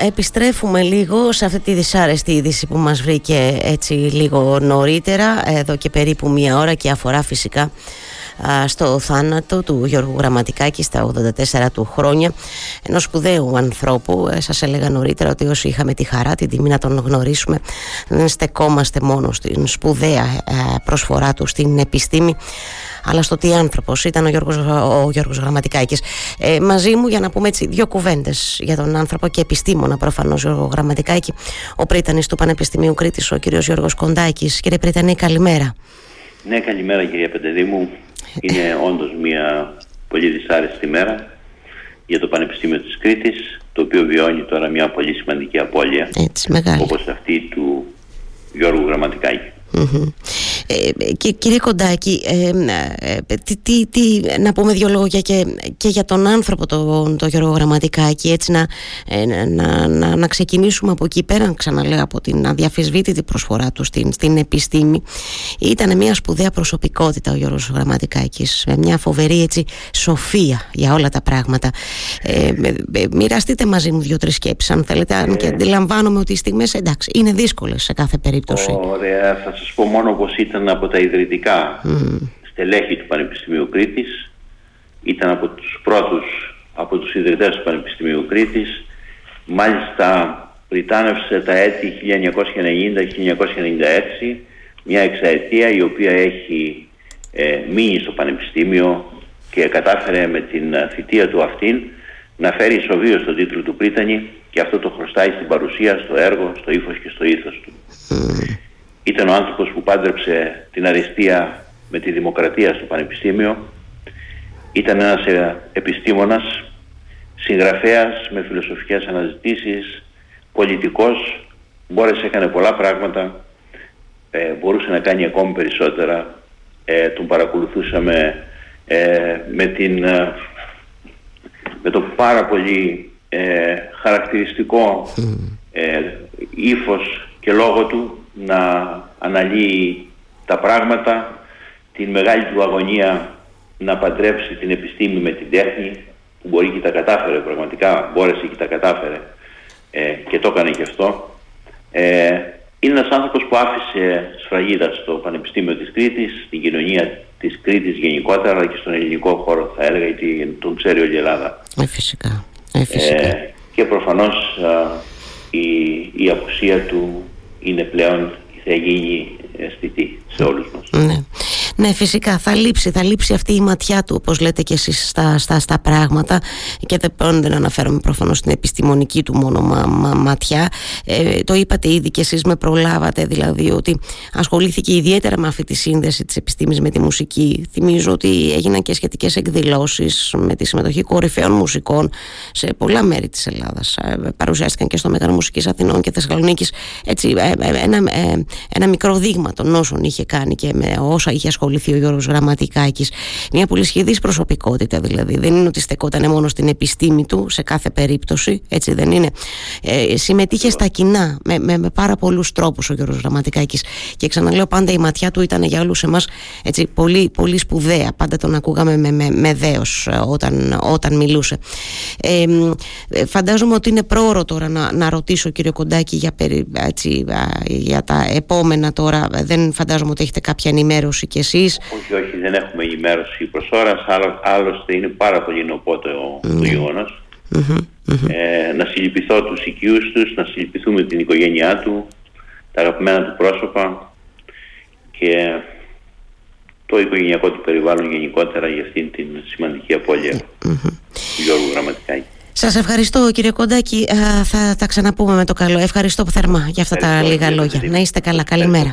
Επιστρέφουμε λίγο σε αυτή τη δυσάρεστη είδηση που μας βρήκε έτσι λίγο νωρίτερα, εδώ και περίπου μία ώρα και αφορά φυσικά στο θάνατο του Γιώργου Γραμματικάκη στα 84 του χρόνια ενός σπουδαίου ανθρώπου. Ε, σας έλεγα νωρίτερα ότι όσοι είχαμε τη χαρά την τιμή να τον γνωρίσουμε δεν στεκόμαστε μόνο στην σπουδαία ε, προσφορά του στην επιστήμη αλλά στο τι άνθρωπος ήταν ο Γιώργος, ο Γιώργος Γραμματικάκης. Ε, μαζί μου για να πούμε έτσι δύο κουβέντες για τον άνθρωπο και επιστήμονα προφανώς Γιώργο Γραμματικάκη, ο πρίτανης του Πανεπιστημίου Κρήτης, ο κ. Γιώργος Κοντάκης. Κύριε Πρίτανη, καλημέρα. Ναι, καλημέρα κυρία Πεντεδήμου. Είναι όντως μια πολύ δυσάρεστη μέρα για το Πανεπιστήμιο της Κρήτης, το οποίο βιώνει τώρα μια πολύ σημαντική απώλεια, Έτσι, μεγάλη. όπως αυτή του Γιώργου Γραμματικάκη. Ε, και, κύριε Κοντάκη, ε, ε, τι, τι, τι, να πούμε δύο λόγια και, και για τον άνθρωπο τον το Γιώργο Γραμματικάκη έτσι να, να, να, να, ξεκινήσουμε από εκεί πέρα ξαναλέω από την αδιαφυσβήτητη προσφορά του στην, στην επιστήμη. Ήταν μια σπουδαία προσωπικότητα ο Γιώργος Γραμματικάκης με μια φοβερή έτσι σοφία για όλα τα πράγματα. Ε, μοιραστείτε μαζί μου δύο-τρεις σκέψεις αν θέλετε αν και αντιλαμβάνομαι ότι οι στιγμές εντάξει είναι δύσκολες σε κάθε περίπτωση. Ωραία θα σας πω μόνο πως ήταν από τα ιδρυτικά mm. στελέχη του Πανεπιστημίου Κρήτης ήταν από τους πρώτους από τους ιδρυτές του Πανεπιστημίου Κρήτης μάλιστα πριτάνευσε τα έτη 1990-1996 μια εξαετία η οποία έχει ε, μείνει στο Πανεπιστήμιο και κατάφερε με την θητεία του αυτήν να φέρει ισοβείο στον τίτλο του Πρίτανη και αυτό το χρωστάει στην παρουσία, στο έργο, στο ύφος και στο ήθος του. Ήταν ο άνθρωπος που πάντρεψε την αριστεία με τη δημοκρατία στο Πανεπιστήμιο. Ήταν ένας ε, επιστήμονας, συγγραφέας με φιλοσοφικές αναζητήσεις, πολιτικός, μπόρεσε, έκανε πολλά πράγματα, ε, μπορούσε να κάνει ακόμη περισσότερα. Ε, τον παρακολουθούσαμε ε, με, την, με το πάρα πολύ χαρακτηριστικό ε, ύφος και λόγο του να αναλύει τα πράγματα, την μεγάλη του αγωνία να παντρέψει την επιστήμη με την τέχνη, που μπορεί και τα κατάφερε πραγματικά, μπόρεσε και τα κατάφερε ε, και το έκανε και αυτό. Ε, είναι ένας άνθρωπος που άφησε σφραγίδα στο Πανεπιστήμιο της Κρήτης, στην κοινωνία της Κρήτης γενικότερα, αλλά και στον ελληνικό χώρο θα έλεγα, γιατί τον ξέρει όλη η Ελλάδα. Ε, φυσικά. Ε, φυσικά. Ε, και προφανώς η, η απουσία του είναι πλέον θα γίνει αισθητή σε όλους μας. Ναι. Ναι, φυσικά θα λείψει, θα λείψει αυτή η ματιά του, όπως λέτε και εσείς στα, στα, στα πράγματα και δεν, δεν αναφέρομαι προφανώς στην επιστημονική του μόνο μα, μα, ματιά. Ε, το είπατε ήδη και εσείς με προλάβατε, δηλαδή ότι ασχολήθηκε ιδιαίτερα με αυτή τη σύνδεση της επιστήμης με τη μουσική. Θυμίζω ότι έγιναν και σχετικές εκδηλώσεις με τη συμμετοχή κορυφαίων μουσικών σε πολλά μέρη της Ελλάδας. Ε, παρουσιάστηκαν και στο Μέγαρο Μουσικής Αθηνών και Θεσσαλονίκης έτσι, ε, ε, ένα, ένα μικρό δείγμα των όσων είχε κάνει και με όσα είχε ασχοληθεί ασχοληθεί ο Γιώργος Γραμματικάκης. Μια πολύ σχεδής προσωπικότητα δηλαδή. Δεν είναι ότι στεκόταν μόνο στην επιστήμη του σε κάθε περίπτωση έτσι δεν είναι. Ε, συμμετείχε στα κοινά με, με, με πάρα πολλούς τρόπους ο Γιώργος Γραμματικάκης. Και ξαναλέω πάντα η ματιά του ήταν για όλους εμάς έτσι, πολύ, πολύ σπουδαία. Πάντα τον ακούγαμε με, με, με δέος ε, όταν, όταν μιλούσε. Ε, φαντάζομαι ότι είναι πρόωρο τώρα να, να ρωτήσω κύριο Κοντάκη για, έτσι, για τα επόμενα τώρα. Δεν φαντάζομαι ότι έχετε κάποια ενημέρωση κι εσείς όχι, όχι, δεν έχουμε ενημέρωση προς ώρας, άλλωστε είναι πάρα πολύ νοπό το, mm. το γεγονος Ε, να συλληπιθώ τους οικείους τους, να συλληπιθούμε την οικογένειά του, τα αγαπημένα του πρόσωπα και το οικογενειακό του περιβάλλον γενικότερα για αυτήν την σημαντική απώλεια του Γιώργου Γραμματικάκη. Σας ευχαριστώ κύριε Κοντάκη. Θα τα ξαναπούμε με το καλό. Ευχαριστώ που θερμά για αυτά τα λίγα λόγια. Να είστε καλά. Καλημέρα.